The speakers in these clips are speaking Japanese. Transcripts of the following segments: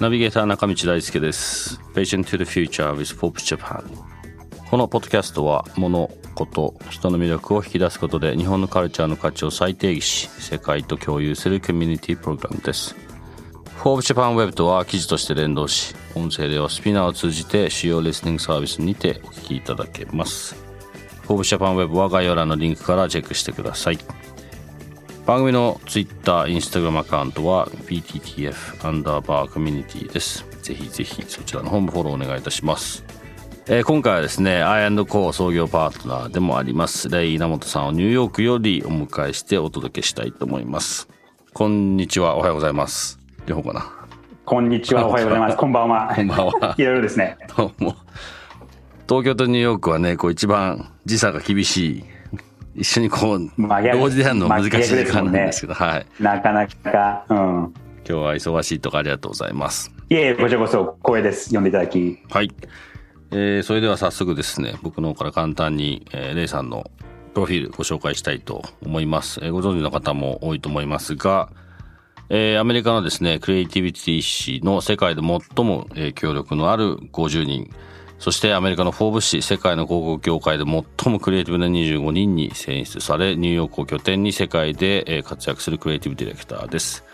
ナビゲーター中道大輔です。Vision to the Future with Forbes Japan このポッドキャストは物事人の魅力を引き出すことで日本のカルチャーの価値を再定義し世界と共有するコミュニティプログラムです。Forbes Japan Web とは記事として連動し音声ではスピナーを通じて主要リスニングサービスにてお聞きいただけます。Forbes Japan Web は概要欄のリンクからチェックしてください。番組の Twitter、Instagram アカウントは PTTF アンダーバーコミュニティです。ぜひぜひそちらの方もフォローお願いいたします。えー、今回はですね、I&Co 創業パートナーでもあります、レイ稲本さんをニューヨークよりお迎えしてお届けしたいと思います。こんにちは、おはようございます。両方かな？こんにちは、おはようございます。こんばんは。こんばんは。いろいろですね。どうも。東京とニューヨークはね、こう一番時差が厳しい一緒にこう、同時でやるの難しい時間なんですけど、ね、はい。なかなか、うん。今日は忙しいとかありがとうございます。いえいえ、こちらこそ光栄です。読んでいただき。はい。えー、それでは早速ですね、僕の方から簡単に、えー、レイさんのプロフィールご紹介したいと思います。えー、ご存知の方も多いと思いますが、えー、アメリカのですね、クリエイティビティ誌の世界で最も影響力のある50人、そしてアメリカのフォーブ誌世界の広告業界で最もクリエイティブな25人に選出されニューヨークを拠点に世界で活躍するクリエイティブディレクターです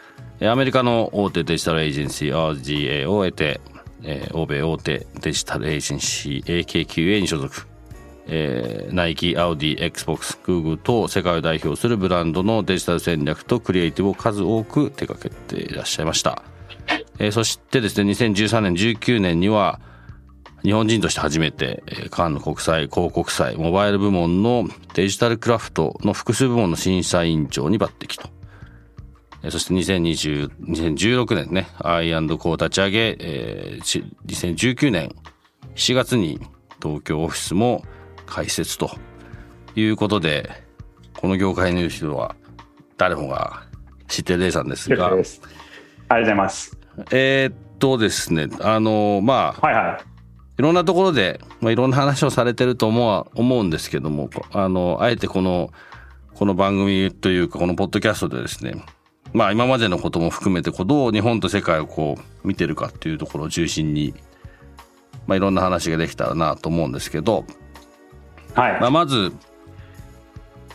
アメリカの大手デジタルエージェンシー RGA を得て欧米大手デジタルエージェンシー AKQA に所属えー、ナイキ、アウディ、Xbox、Google 等世界を代表するブランドのデジタル戦略とクリエイティブを数多く手掛けていらっしゃいました。えー、そしてですね、2013年、19年には、日本人として初めて、カンヌ国際広告祭モバイル部門のデジタルクラフトの複数部門の審査委員長に抜擢と。そして2020、2016年ね、I&Co 立ち上げ、えー、2019年7月に東京オフィスも開設ということで、この業界の人は誰もが知ってるレイさんですが。ありがとうございます。えー、っとですね、あの、まあ、はいはい。いろんなところで、まあ、いろんな話をされてると思う思うんですけども、あの、あえてこの、この番組というか、このポッドキャストでですね、まあ今までのことも含めて、こうどう日本と世界をこう見てるかっていうところを中心に、まあいろんな話ができたらなと思うんですけど、はい。まあまず、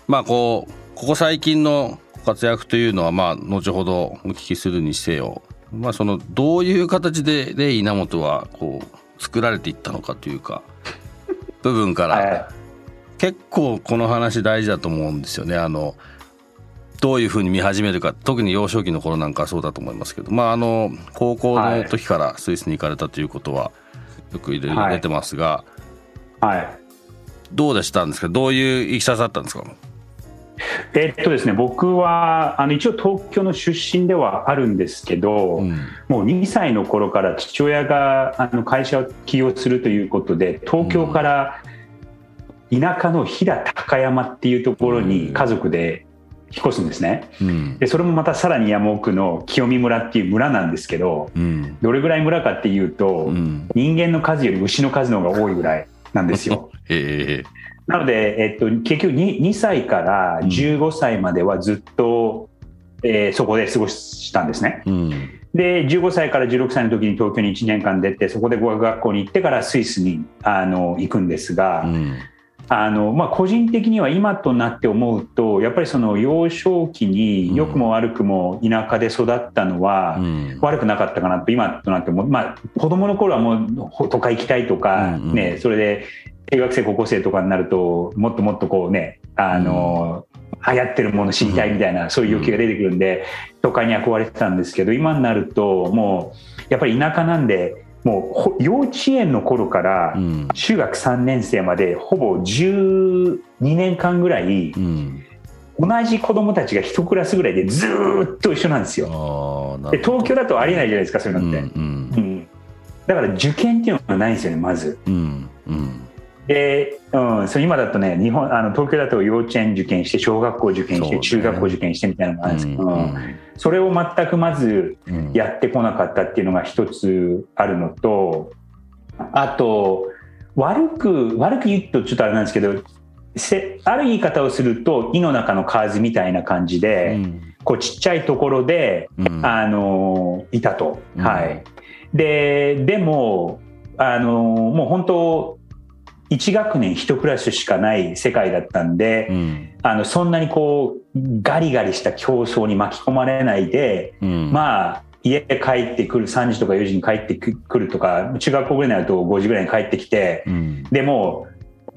まあこう、ここ最近の活躍というのは、まあ後ほどお聞きするにせよ、まあそのどういう形でレイ稲本はこう作られていったのかというか部分から、結構この話大事だと思うんですよね。あのどういうふうに見始めるか。特に幼少期の頃なんかはそうだと思いますけど。まああの高校の時からスイスに行かれたということはよく入れてますが、はい、はい、どうでしたんですか？どういういきさつだったんですか？えっとですね、僕はあの一応東京の出身ではあるんですけど、うん、もう2歳の頃から父親があの会社を起業するということで東京から田舎の飛騨高山っていうところに家族で引っ越すんですね、うん、でそれもまたさらに山奥の清見村っていう村なんですけど、うん、どれぐらい村かっていうと、人間の数より牛の数の方が多いぐらいなんですよ。えーなので、えっと、結局 2, 2歳から15歳まではずっと、うん、えー、そこで過ごしたんですね。うん、で15歳から16歳の時に東京に1年間出てそこで語学学校に行ってからスイスにあの行くんですが。うん。あのまあ、個人的には今となって思うとやっぱりその幼少期に良くも悪くも田舎で育ったのは悪くなかったかなと今となって思う、まあ、子供の頃はもう都会行きたいとか、ね、それで中学生高校生とかになるともっともっとこうねあの、うん、流行ってるもの知りたいみたいな、そういう欲求が出てくるんで、都会に憧れてたんですけど今になるともうやっぱり田舎なんでもう幼稚園の頃から中学3年生までほぼ12年間ぐらい、同じ子供たちが一クラスぐらいでずっと一緒なんですよ。で東京だとありえないじゃないですかそういうのって、うん、うん。うん、だから受験っていうのがないんですよねまず。うん。うんで、うん、それ今だとね日本あの東京だと幼稚園受験して小学校受験して、ね、中学校受験してみたいなのがあるんですけど、うんうん、それを全くまずやってこなかったっていうのが一つあるのとあと悪く悪く言うとちょっとあれなんですけどせある言い方をすると胃の中の蛙みたいな感じで、うん、こうちっちゃいところで、うん、あのいたと、うん、はい。ででもあのもう本当1学年1クラスしかない世界だったんで、あのそんなにこうガリガリした競争に巻き込まれないで、まあ家帰ってくる3時とか4時に帰ってくるとか中学校ぐらいになると5時ぐらいに帰ってきて、でも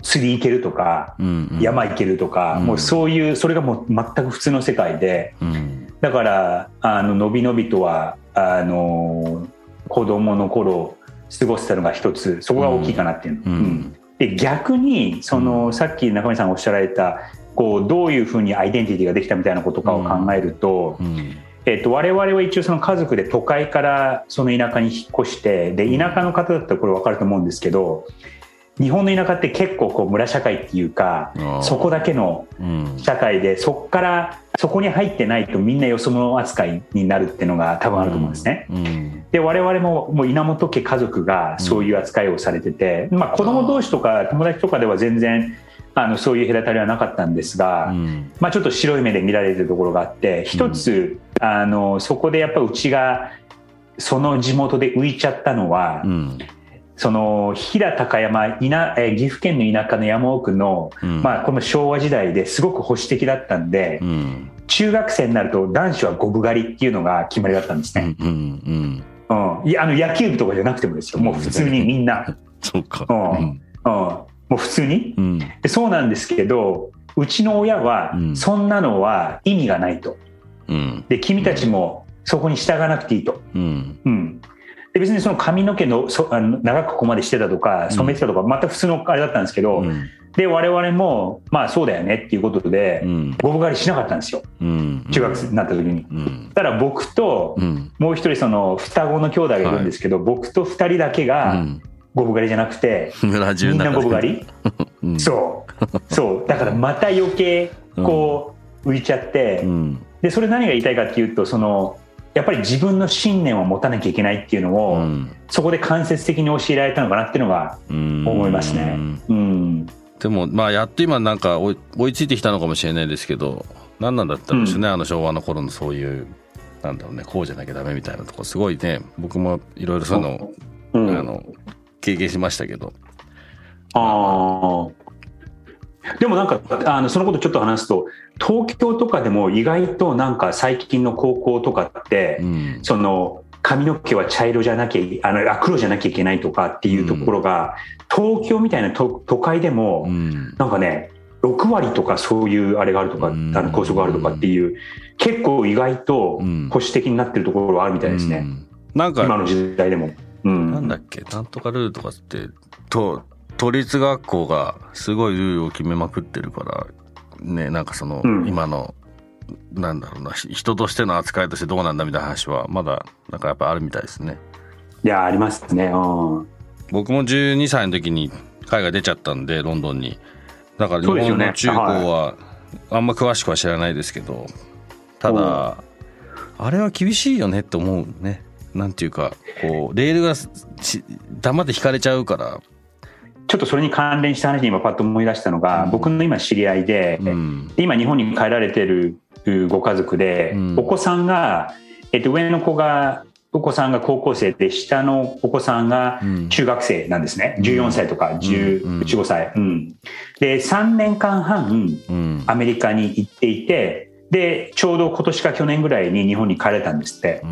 釣り行けるとか、うんうん、山行けるとか、うん、もうそういうそれがもう全く普通の世界で、うん、だからあののびのびとはあの子供の頃過ごせたのが一つそこが大きいかなっていうの。うん、で逆にその、さっき中身さんがおっしゃられたこうどういうふうにアイデンティティができたみたいなことかを考えると。えっと、我々は一応その家族で都会からその田舎に引っ越してで田舎の方だったらこれ分かると思うんですけど日本の田舎って結構こう村社会っていうかそこだけの社会で、そこからそこに入ってないとみんなよそ者扱いになるっていうのが多分あると思うんですね。で我々ももう稲本家家族がそういう扱いをされてて、まあ、子供同士とか友達とかでは全然あのそういう隔たりはなかったんですが、まあ、ちょっと白い目で見られてるところがあって一つ、あのそこでやっぱうちがその地元で浮いちゃったのは、その平高山稲、え岐阜県の田舎の山奥の、うん、まあ、この昭和時代ですごく保守的だったんで、うん、中学生になると男子は五分狩りっていうのが決まりだったんですね。うん、うん、いやあの野球部とかじゃなくてもですよ。もう普通に みんな。そうか、うん。うん。もう普通に、でそうなんですけどうちの親はそんなのは意味がないと。で君たちもそこに従わなくていいと。うんで別にその髪の毛のそあの長くここまでしてたとか染めてたとか、また普通のあれだったんですけど、うん、で我々もまあそうだよねっていうことで、うん、ゴブ狩りしなかったんですよ、うん、中学生になった時に、うん、ただ僕と、もう一人その双子の兄弟がいるんですけど、はい、僕と二人だけが、ゴブ狩りじゃなくて みんなゴブ狩り、そう。そう。だからまた余計こう浮いちゃって、でそれ何が言いたいかっていうとそのやっぱり自分の信念を持たなきゃいけないっていうのを、うん、そこで間接的に教えられたのかなっていうのが思いますね。うん、でもまあやっと今なんか追いついてきたのかもしれないですけど何なんだったんでしょうね、うん、あの昭和の頃のそういうなんだろうねこうじゃなきゃダメみたいなとこすごいね僕もいろいろそういうの,、あの経験しましたけど。あもなんかあのそのことちょっと話すと東京とかでも意外となんか最近の高校とかって、うん、その髪の毛は茶色じゃなきゃあの黒じゃなきゃいけないとかっていうところが、うん、東京みたいな都会でも、うん、なんかね6割とかそういうあれがあるとか、うん、あの校則があるとかっていう結構意外と保守的になってるところはあるみたいですね、なんか今の時代でも。うん、なんだっけ？なんとかルールとかってと都立学校がすごいルールを決めまくってるからねなんかその、今のなんだろうな人としての扱いとしてどうなんだみたいな話はまだなんかやっぱあるみたいですね。いやありますね。うん。僕も12歳の時に海外出ちゃったんでロンドンに。だから日本の中高はあんま詳しくは知らないですけどただあれは厳しいよねって思うね。なんていうかこうレールが黙って引かれちゃうからちょっとそれに関連した話に今パッと思い出したのが、うん、僕の今知り合いで、うん、今日本に帰られてるご家族で、うん、お子さんが、えっと、上の子がお子さんが高校生で下のお子さんが中学生なんですね、うん、14歳とか15歳、うん、で3年間半アメリカに行っていてでちょうど今年か去年ぐらいに日本に帰れたんですって。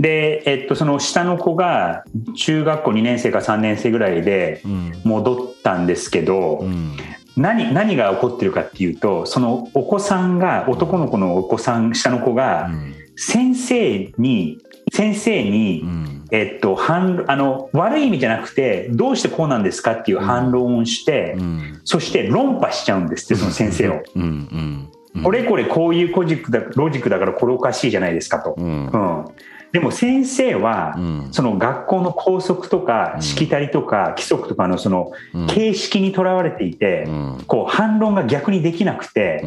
で、えっと、その下の子が中学校2年生か3年生ぐらいで戻ったんですけど、うん、何何が起こってるかっていうとそのお子さんが男の子のお子さん下の子が先生に先生に、うん、えっと、反あの悪い意味じゃなくてどうしてこうなんですかっていう反論をして、うん、そして論破しちゃうんですってその先生を。うんこれこれこういうロジックだからこれおかしいじゃないですかと。うん、でも先生は、その学校の校則とかしきたりとか規則とかのその形式にとらわれていて、こう反論が逆にできなくて、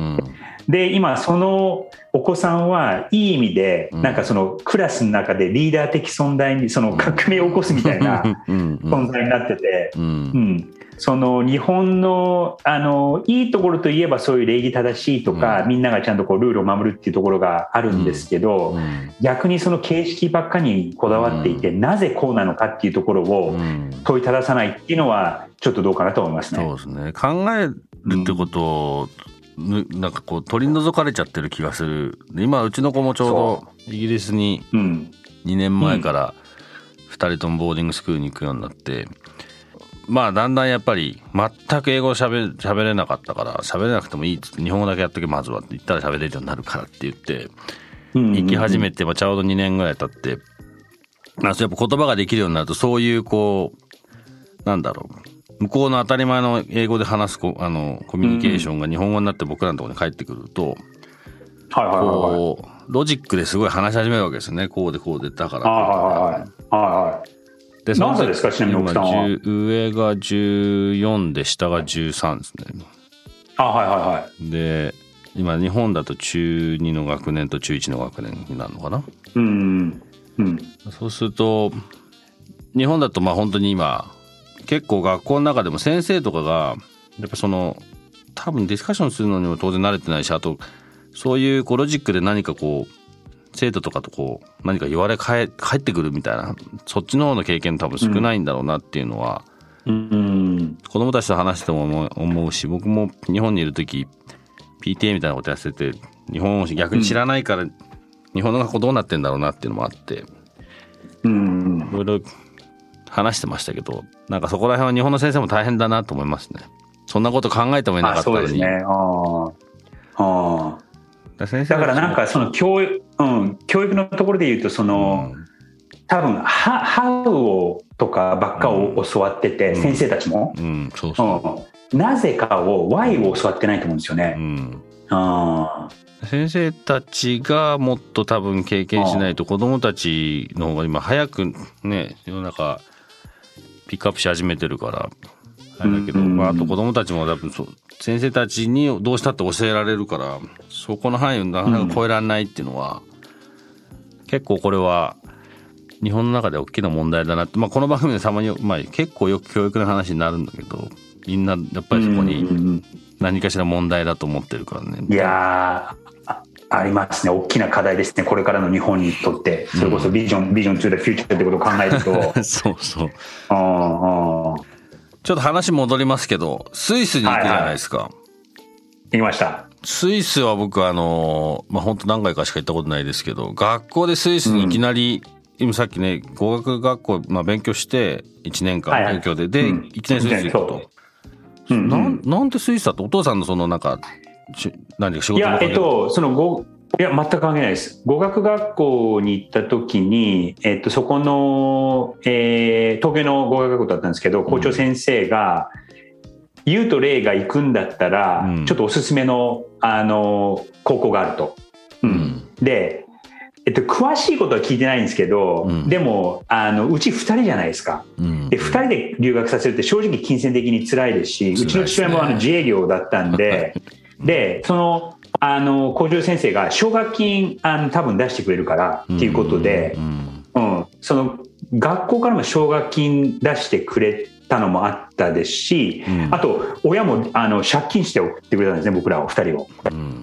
で今そのお子さんはいい意味でなんかそのクラスの中でリーダー的存在にその革命を起こすみたいな存在になってて、うんその日本のあのいいところといえばそういう礼儀正しいとか、みんながちゃんとこうルールを守るっていうところがあるんですけど、逆にその形式ばっかにこだわっていて、なぜこうなのかっていうところを問いたださないっていうのはちょっとどうかなと思いますね。そうですね。考えるってことを、なんかこう取り除かれちゃってる気がする。今うちの子もちょうどイギリスに2年前から2人ともボーディングスクールに行くようになってまあだんだんやっぱり全く英語しゃべべれなかったから喋れなくてもいいっって日本語だけやっとけまずはって言ったら喋れるようになるからって言って行き始めて、まあ、ちょうど2年ぐらい経ってまあやっぱ言葉ができるようになるとそういうこうなんだろう向こうの当たり前の英語で話すこあのコミュニケーションが日本語になって僕らのところに帰ってくると、こうロジックですごい話し始めるわけですよね。こうでこうで。だから。はい。はいはい、で何歳ですか？ちなみに奥さんは上が14で下が13ですね。あはいはいはい。で今日本だと中2の学年と中1の学年になるのかな？うん、うん、そうすると日本だとまあ本当に今結構学校の中でも先生とかがやっぱその多分ディスカッションするのにも当然慣れてないしあとそういうこうロジックで何かこう生徒とかとこう何か言われ返返ってくるみたいなそっちの方の経験多分少ないんだろうなっていうのは、うん、子供たちと話しても思うし僕も日本にいる時 PTA みたいなことやってて日本を逆に知らないから、日本の学校どうなってんだろうなっていうのもあって、うん、いろいろ話してましたけどなんかそこら辺は日本の先生も大変だなと思いますね。そんなこと考えてもいなかったのに。そうですね。ああだからなんかその教育、うん、教育のところで言うとその、うん、多分ハハウをとかばっかを教わってて、うん、先生たちも、うんそうそう。なぜかを Y を教わってないと思うんですよね。うん、あ先生たちがもっと多分経験しないと子どもたちの方が今早くね世の中ピックアップし始めてるからあれだけど、まあ、あと子供たちも多分そう先生たちにどうしたって教えられるからそこの範囲をなかなか超えられないっていうのは、結構これは日本の中で大きな問題だなって、まあ、この番組でたまに、まあ、結構よく教育の話になるんだけどみんなやっぱりそこに何かしら問題だと思ってるからね。いやありますね。大きな課題ですね。これからの日本にとって。それこそビジョン、うん、ビジョン2 the future ってことを考えると。そうそう。ああ。ちょっと話戻りますけど、スイスに行くじゃないですか。はいはい、行きました。スイスは僕あの、まあ、本当何回かしか行ったことないですけど、学校でスイスにいきなり、うん、今さっきね、語学学校、まあ、勉強して、1年間勉強で、はい。はい、で、うん、いきなりスイス行くと。うん、なん、なんでスイスだとお父さんのそのなんか、何か仕事いや、えっと、その語、いや、全く関係ないです。語学学校に行った時に、えっと、そこの、えー、東京の語学学校だったんですけど、校長先生が、うん、とれいが行くんだったら、うん、ちょっとおすすめの、あの、高校があると。うん。で、えっと、詳しいことは聞いてないんですけど、うん、でもあのうち2人じゃないですか、うん、で2人で留学させるって正直金銭的に辛いですし、うちの父親もあの自営業だったんで でそのあの校長先生が奨学金あの多分出してくれるからっていうことで、うん、うん、その学校からも奨学金出してくれたのもあったですし、うん、あと親もあの借金して送ってくれたんですね僕らを2人を。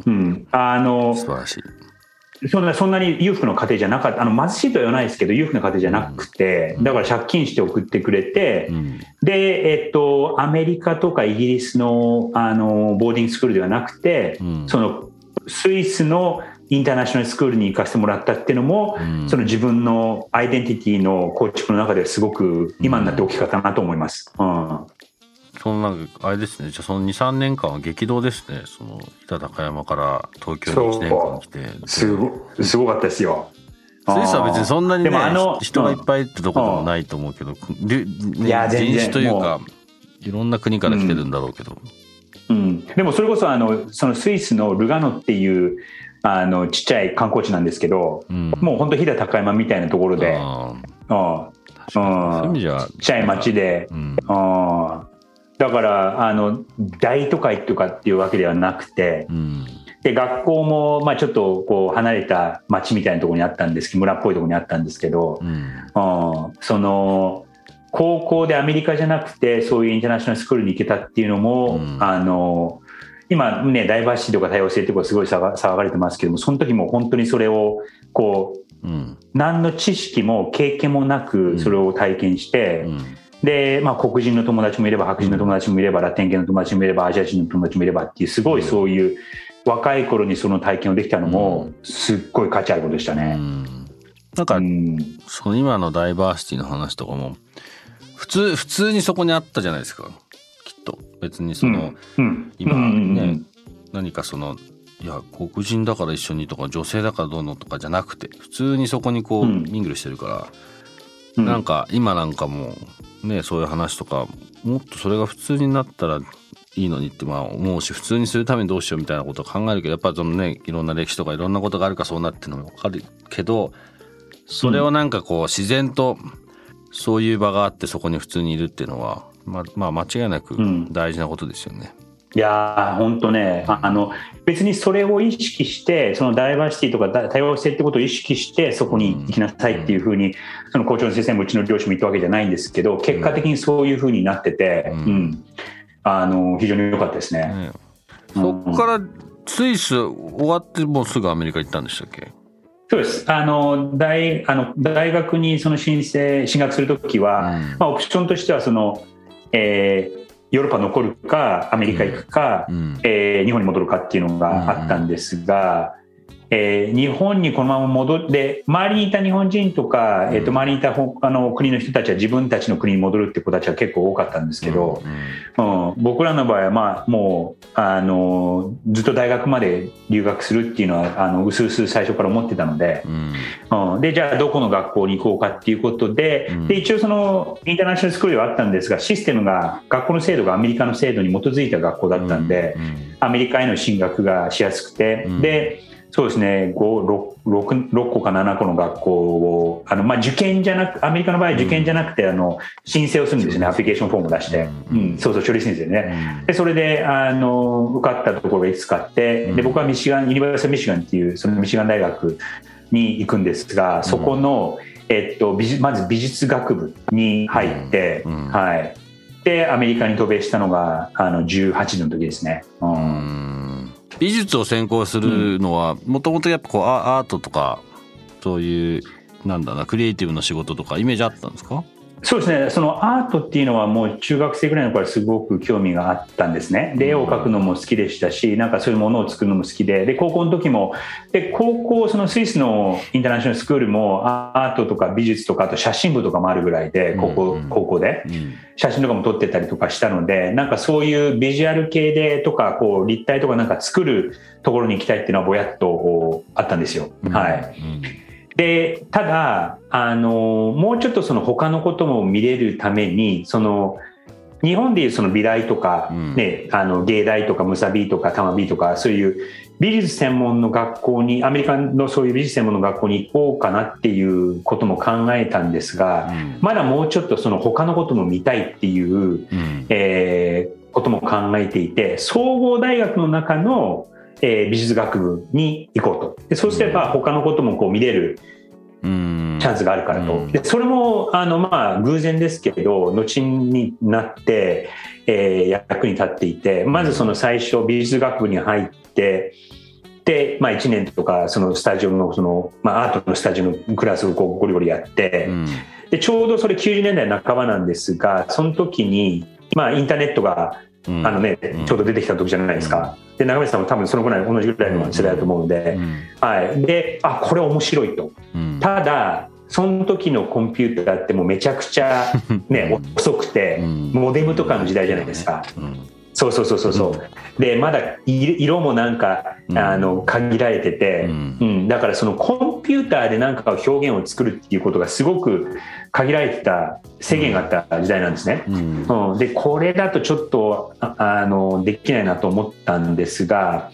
うん、あの素晴らしい。そんなそんなに裕福の家庭じゃなかったあの貧しいとは言わないですけど裕福な家庭じゃなくて、だから借金して送ってくれて、うん、で、えっと、アメリカとかイギリスのあのボーディングスクールではなくて、うん、そのスイスのインターナショナルスクールに行かせてもらったっていうのも、うん、その自分のアイデンティティの構築の中ではすごく今になって大きかったなと思います。うん。そのなんかあれですね。じゃあその23年間は激動ですね。その北高山から東京に1年間来て。すごすごかったですよ。スイスは別にそんなにね人がいっぱいってとこでもないと思うけど、うん。ね、人種というかいろんな国から来てるんだろうけど、うん、でもそれこそあのそのスイスのルガノっていうあのちっちゃい観光地なんですけど、うん、もう本当飛騨高山みたいなところで、うん、うん、ちっちゃい町で、うん、だからあの大都会とかっていうわけではなくて、うん、で学校も、まあ、ちょっとこう離れた町みたいなところにあったんですけど村っぽいところにあったんですけど、うん、その高校でアメリカじゃなくてそういうインターナショナルスクールに行けたっていうのも、うん、あの今ねダイバーシティとか多様性ってことすごい騒がれてますけどもその時も本当にそれをこう、うん、何の知識も経験もなくそれを体験して、うん、で、まあ、黒人の友達もいれば白人の友達もいればラテン系の友達もいればアジア人の友達もいればっていうすごいそういう若い頃にその体験をできたのもすっごい価値あることでしたね。なんか、その今のダイバーシティの話とかも普通普通にそこにあったじゃないですか。きっと。別にその、うん、今ね、何かそのいや黒人だから一緒にとか女性だからどうのとかじゃなくて普通にそこにこう、ミングルしてるから、なんか今なんかもねそういう話とかもっとそれが普通になったらいいのにってまあ思うし普通にするためにどうしようみたいなことを考えるけどやっぱそのねいろんな歴史とかいろんなことがあるからそうなってるのも分かるけどそれをなんかこう自然とそういう場があってそこに普通にいるっていうのは、まあ、まあ間違いなく大事なことですよね。うんいや本当ね。あの別にそれを意識してそのダイバーシティとか多様性ってことを意識してそこに行きなさいっていうふうにその校長の先生もうちの両親も言ったわけじゃないんですけど結果的にそういうふうになってて、うん、うん、あの非常に良かったですね。そこからスイス終わってもうすぐアメリカ行ったんでしたっけ？そうです。あの、大、あの、大学にその申請、進学するときは、うん、まあ、オプションとしては、その、えー、ヨーロッパ残るか、アメリカ行くか、うん、えー、日本に戻るかっていうのがあったんですが、えー、日本にこのまま戻って周りにいた日本人とか、うん、えー、と周りにいた他の国の人たちは自分たちの国に戻るって子たちは結構多かったんですけど、うん、うん、僕らの場合は、まあ、もうあのずっと大学まで留学するっていうのはあの薄々最初から思ってたので,、うん。でじゃあどこの学校に行こうかっていうことで,、で一応そのインターナショナルスクールではあったんですがシステムが学校の制度がアメリカの制度に基づいた学校だったんで、アメリカへの進学がしやすくて、でそうですね。6, 6, 6個か7個の学校をあの、まあ、受験じゃなくアメリカの場合受験じゃなくて、あの申請をするんですね。アプリケーションフォームを出して、うん、そうそう処理申請ね、でそれであの受かったところがいくつかあってで僕はミシガンユニバーシティ・ミシガンっていうそのミシガン大学に行くんですがそこの、えっと、まず美術学部に入って、はい。でアメリカに渡米したのがあの18の時ですね。うん美術を専攻するのはもともとやっぱこうアートとかそういうなんだなクリエイティブの仕事とかイメージあったんですか？そうですね。そのアートっていうのはもう中学生ぐらいの頃すごく興味があったんですね。で絵を描くのも好きでしたしなんかそういうものを作るのも好きで。で高校の時もで高校そのスイスのインターナショナルスクールもアートとか美術とかあと写真部とかもあるぐらいで高校,、高校で。写真とかも撮ってたりとかしたのでなんかそういうビジュアル系でとかこう立体とかなんか作るところに行きたいっていうのはぼやっとあったんですよ。はい、でただあのもうちょっとその他のことも見れるためにその日本でいうその美大とか、ね、うん、あの芸大とかムサビとかタマビとかそういう美術専門の学校にアメリカのそういう美術専門の学校に行こうかなっていうことも考えたんですが、うん、まだもうちょっとその他のことも見たいっていう、うん、えー、ことも考えていて総合大学の中のえー、美術学部に行こうと。でそうすれば他のこともこう見れるチャンスがあるからと。でそれもあのまあ偶然ですけど後になって、えー、役に立っていてまずその最初美術学部に入ってで、まあ、1年とかそのスタジオのその、まあ、アートのスタジオのクラスをこうゴリゴリやって、でちょうどそれ90年代半ばなんですがその時に、まあ、インターネットがあのね、ちょうど出てきた時じゃないですか。で長渕さんも多分そのぐらい同じぐらいの世代だと思うので、はい、であこれ面白いと、ただその時のコンピューターってもうめちゃくちゃ、ね、遅くて、モデムとかの時代じゃないですか。そうそうそうそうそう、でまだ色もなんか、あの限られてて、うん。だからそのコンンピューターで何か表現を作るっていうことがすごく限られてた制限があった時代なんですね。うん、うん、でこれだとちょっとあのできないなと思ったんですが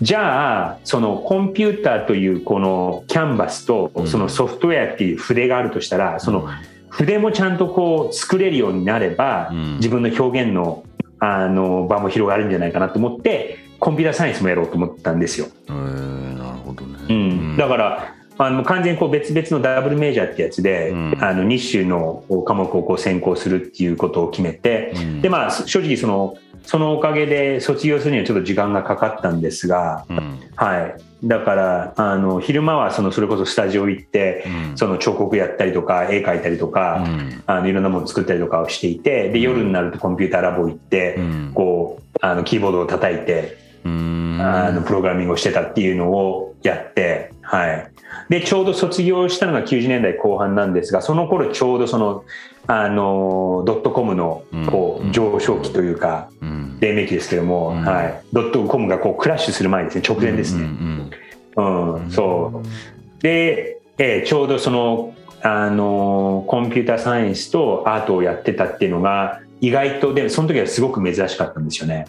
じゃあそのコンピューターというこのキャンバスとそのソフトウェアっていう筆があるとしたらその筆もちゃんとこう作れるようになれば自分の表現のあの場も広がるんじゃないかなと思ってコンピューターサイエンスもやろうと思ったんですよ。えー、なるほどね、うん、だからあの完全にこう別々のダブルメジャーってやつで、うん、あの2種の科目をこう専攻するっていうことを決めて、うん、でまあ正直そのそのおかげで卒業するにはちょっと時間がかかったんですが、うん、はい、だからあの昼間はそのそれこそスタジオ行って、うん、その彫刻やったりとか絵描いたりとか、うん、あのいろんなもの作ったりとかをしていてで夜になるとコンピューターラボ行って、こうあのキーボードを叩いて、あのプログラミングをしてたっていうのをやって、はい、でちょうど卒業したのが90年代後半なんですがその頃ちょうどそのあのドットコムのこう上昇期というか、黎明期ですけども、はい、ドットコムがこうクラッシュする前ですね直前ですね。うんそう。で、えー、ちょうどそのあのコンピューターサイエンスとアートをやってたっていうのが意外とでもその時はすごく珍しかったんですよね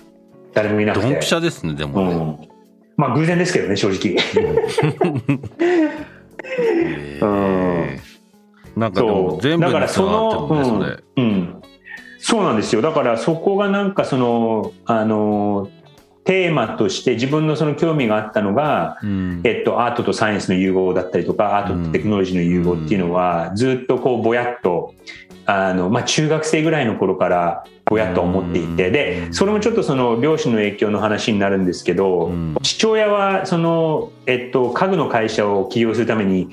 誰もいなくて。ドンピシャですねでもね、うん、まあ偶然ですけどね正直。うん、なんかでも全部につながってるねそれ、うん、そうなんですよ。だからそこがなんかそのあのテーマとして自分のその興味があったのが、うん、えっと、アートとサイエンスの融合だったりとかアートとテクノロジーの融合っていうのは、ずっとこうぼやっとあの、まあ、中学生ぐらいの頃からぼやっと思っていてでそれもちょっとその両親の影響の話になるんですけど、父親はその、えっと、家具の会社を起業するために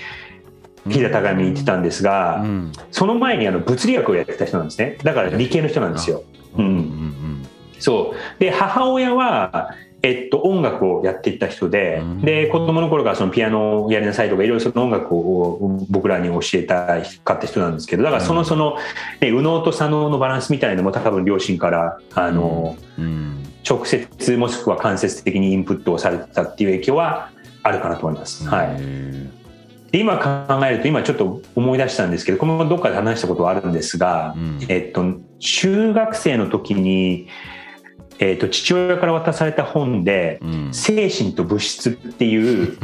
飛騨高山に行ってたんですが、その前にあの物理学をやってた人なんですね。だから理系の人なんですよ。うん。そう。で母親はえっと、音楽をやっていった人で、で、子供の頃からそのピアノをやりなさいとか、いろいろその音楽を僕らに教えたかった人なんですけど、だからそのその、ね、右脳と左脳のバランスみたいなのも多分両親から、あの、直接もしくは間接的にインプットをされてたっていう影響はあるかなと思います。はい。で今考えると今ちょっと思い出したんですけどこのどっかで話したことはあるんですが、えっと中学生の時にえーと、父親から渡された本で「うん、精神と物質」っていう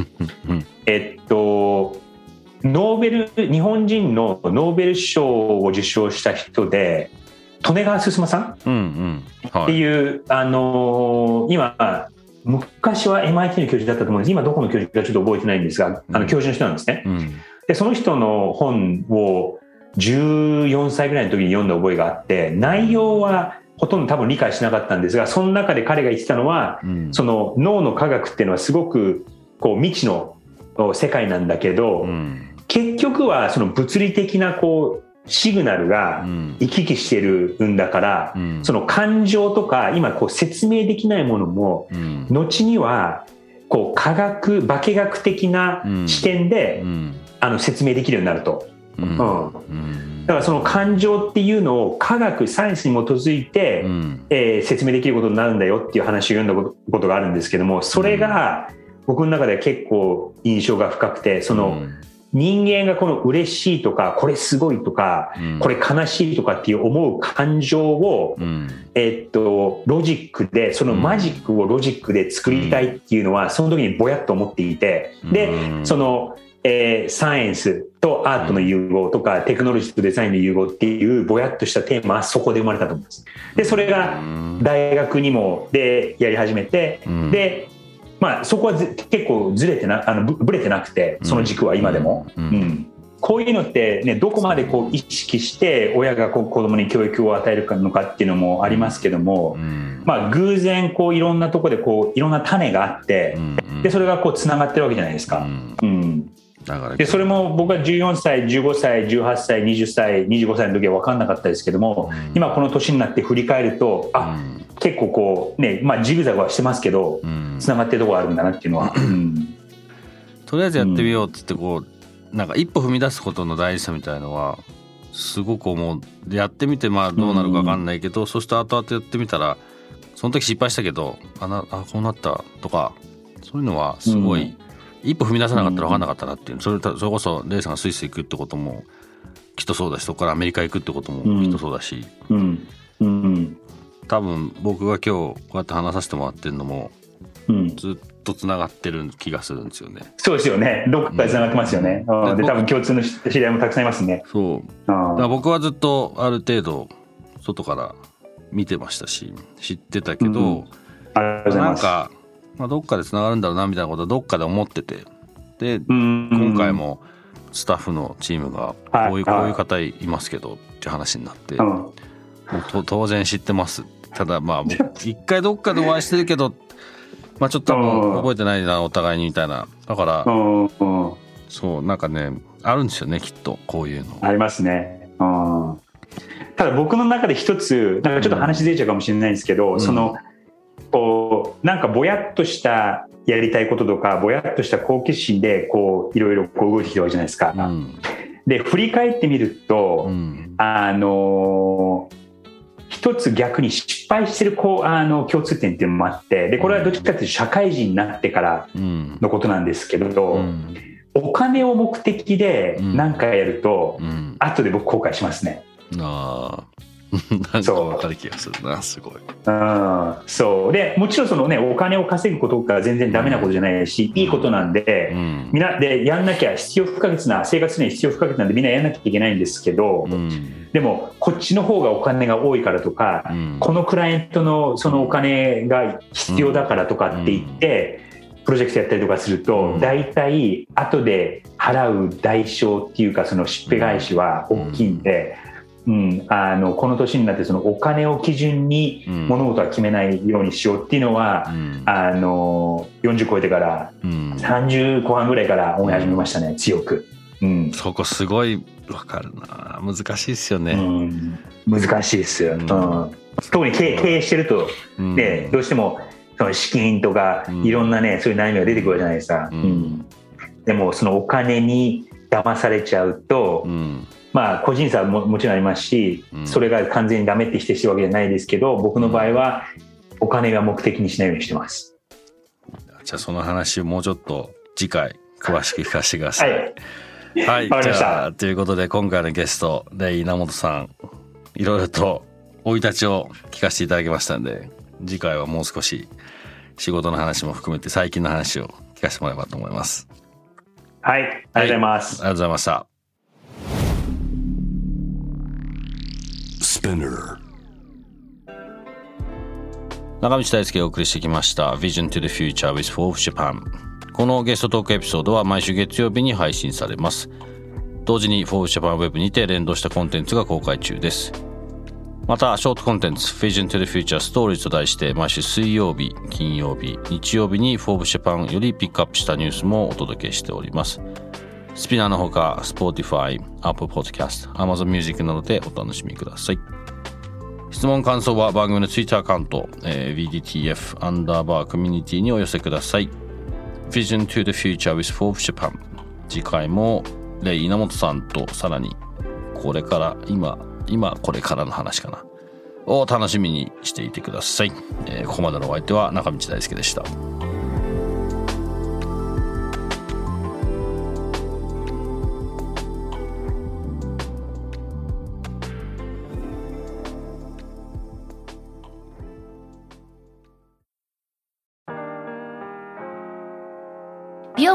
えっとノーベル日本人のノーベル賞を受賞した人で利根川進さん、うんうん。はい、っていう、あのー、今昔は MIT の教授だったと思うんです。今どこの教授かちょっと覚えてないんですが、あの教授の人なんですね。うん、でその人の本を14歳ぐらいの時に読んだ覚えがあって内容はほとんど多分理解しなかったんですがその中で彼が言ってたのは、うん、その脳の科学っていうのはすごくこう未知の世界なんだけど、うん、結局はその物理的なこうシグナルが行き来してるんだから、うん、その感情とか今こう説明できないものも、後にはこう科学化学的な視点で、あの説明できるようになると。うん。だからその感情っていうのを科学サイエンスに基づいて、うん、えー、説明できることになるんだよっていう話を読んだことがあるんですけどもそれが僕の中では結構印象が深くてその、人間がこの嬉しいとかこれすごいとか、これ悲しいとかっていう思う感情を、えっとロジックでそのマジックをロジックで作りたいっていうのは、その時にぼやっと思っていて。でそのえー、サイエンスとアートの融合とか、テクノロジーとデザインの融合っていうぼやっとしたテーマはそこで生まれたと思います。でそれが大学にもでやり始めて、でまあそこは結構ずれてなあのぶれてなくてその軸は今でも。うん。こういうのって、ね、どこまでこう意識して親がこう子供に教育を与えるのかっていうのもありますけども、うん、まあ、偶然こういろんなところでこういろんな種があって、うん、でそれがこうつながってるわけじゃないですか。うん、でそれも僕は14歳15歳18歳20歳25歳の時は分かんなかったですけども、うん、今この年になって振り返るとあ、うん、結構こうねまあジグザグはしてますけどつな、がってるところあるんだなっていうのは、とりあえずやってみようっつってこう、なんか一歩踏み出すことの大事さみたいのはすごく思う。でやってみてまあどうなるか分かんないけど、そして後々やってみたらその時失敗したけどあなあこうなったとかそういうのはすごい、一歩踏み出さなかったら分かんなかったなっていう、それそれこそレイさんがスイス行くってこともきっとそうだしそこからアメリカ行くってこともきっとそうだし、うん。うん。多分僕が今日こうやって話させてもらってるのもうん、ずっとつながってる気がするんですよね。そうですよね。どっかでつながってますよね、うん、で僕多分共通の知り合いもたくさんいますね、そう。うんだから僕はずっとある程度外から見てましたし知ってたけど、うん。ありがとうございます。なんか、まあ、どっかでつながるんだろうなみたいなことはどっかで思ってて。でうん。今回もスタッフのチームがはい。こういうこういう方いますけどっていう話になって、当然知ってます。ただまあ僕 一回どっかでお会いしてるけどまあちょっと覚えてないなお互いにみたいな。だからうん。うん。そうなんかねあるんですよねきっとこういうの。ありますね。うん。ただ僕の中で一つなんかちょっと話ずれちゃうかもしれないんですけど、うん。そのこうなんかぼやっとしたやりたいこととかぼやっとした好奇心でこういろいろこう動いてきたわけじゃないですか。うん。で振り返ってみると、うん。あのー一つ逆に失敗してるこうあの共通点っていうのもあってでこれはどっちかっていうと社会人になってからうん。のことなんですけど、うん。お金を目的でうん。何かやると、うん。後で僕後悔しますね。ああ なんか分かる気がするなすごい。うん、そう。でもちろんその、ね、お金を稼ぐことが全然ダメなことじゃないし、いいことなんで、うん。みんなでやんなきゃ必要不可欠な生活には必要不可欠なんでみんなやんなきゃいけないんですけど、うん。でもこっちの方がお金が多いからとか、うん。このクライアントのそのお金が必要だからとかって言って、プロジェクトやったりとかすると、うん。大体後で払う代償っていうかそのしっぺ返しは大きいんで、うんあのこの年になってそのお金を基準にうん物事は決めないようにしようっていうのは、うん。あの40超えてからうん。30後半ぐらいから思い始めましたね、強く。うん。そこすごいわかるな。難しいですよね。うん。難しいです、うん。うん。特に経営してるとうん。でどうしてもその資金とかうん。いろんなねそういう悩みが出てくるじゃないですか、うん。うん。でもそのお金に騙されちゃうと、うんまあ個人差はももちろんありますし、うんそれが完全にダメって否定してるわけじゃないですけど僕の場合はお金は目的にしないようにしてます。じゃあその話をもうちょっと次回詳しく聞かせてくださ。はいい、はい、わかりましたじゃあということで今回のゲストレイ稲本さんいろいろと生い立ちを聞かせていただきましたんで次回はもう少し仕事の話も含めて最近の話を聞かせてもらえばと思います。はい、ありがとうございます。ありがとうございました。Spinner. 中道大輔がお送りしてきました Vision to the Future with Forbes Japan このゲストトークエピソードは毎週月曜日に配信されます。同時に Forbes Japan Web にて連動したコンテンツが公開中です。またショートコンテンツ Vision to the Future Stories と題して毎週水曜日金曜日日曜日に Forbes Japan よりピックアップしたニュースもお届けしております。スピナーのほか Spotify、Apple Podcast、Amazon Music などでお楽しみください。質問感想は番組のツイッターアカウント、えー VDTF アンダーバーコミュニティにお寄せください。Vision to the Future with Forbes Japan 次回もレイ稲本さんとさらにこれから今今これからの話かな。を楽しみにしていてください、えーここまでのお相手は中道大輔でした。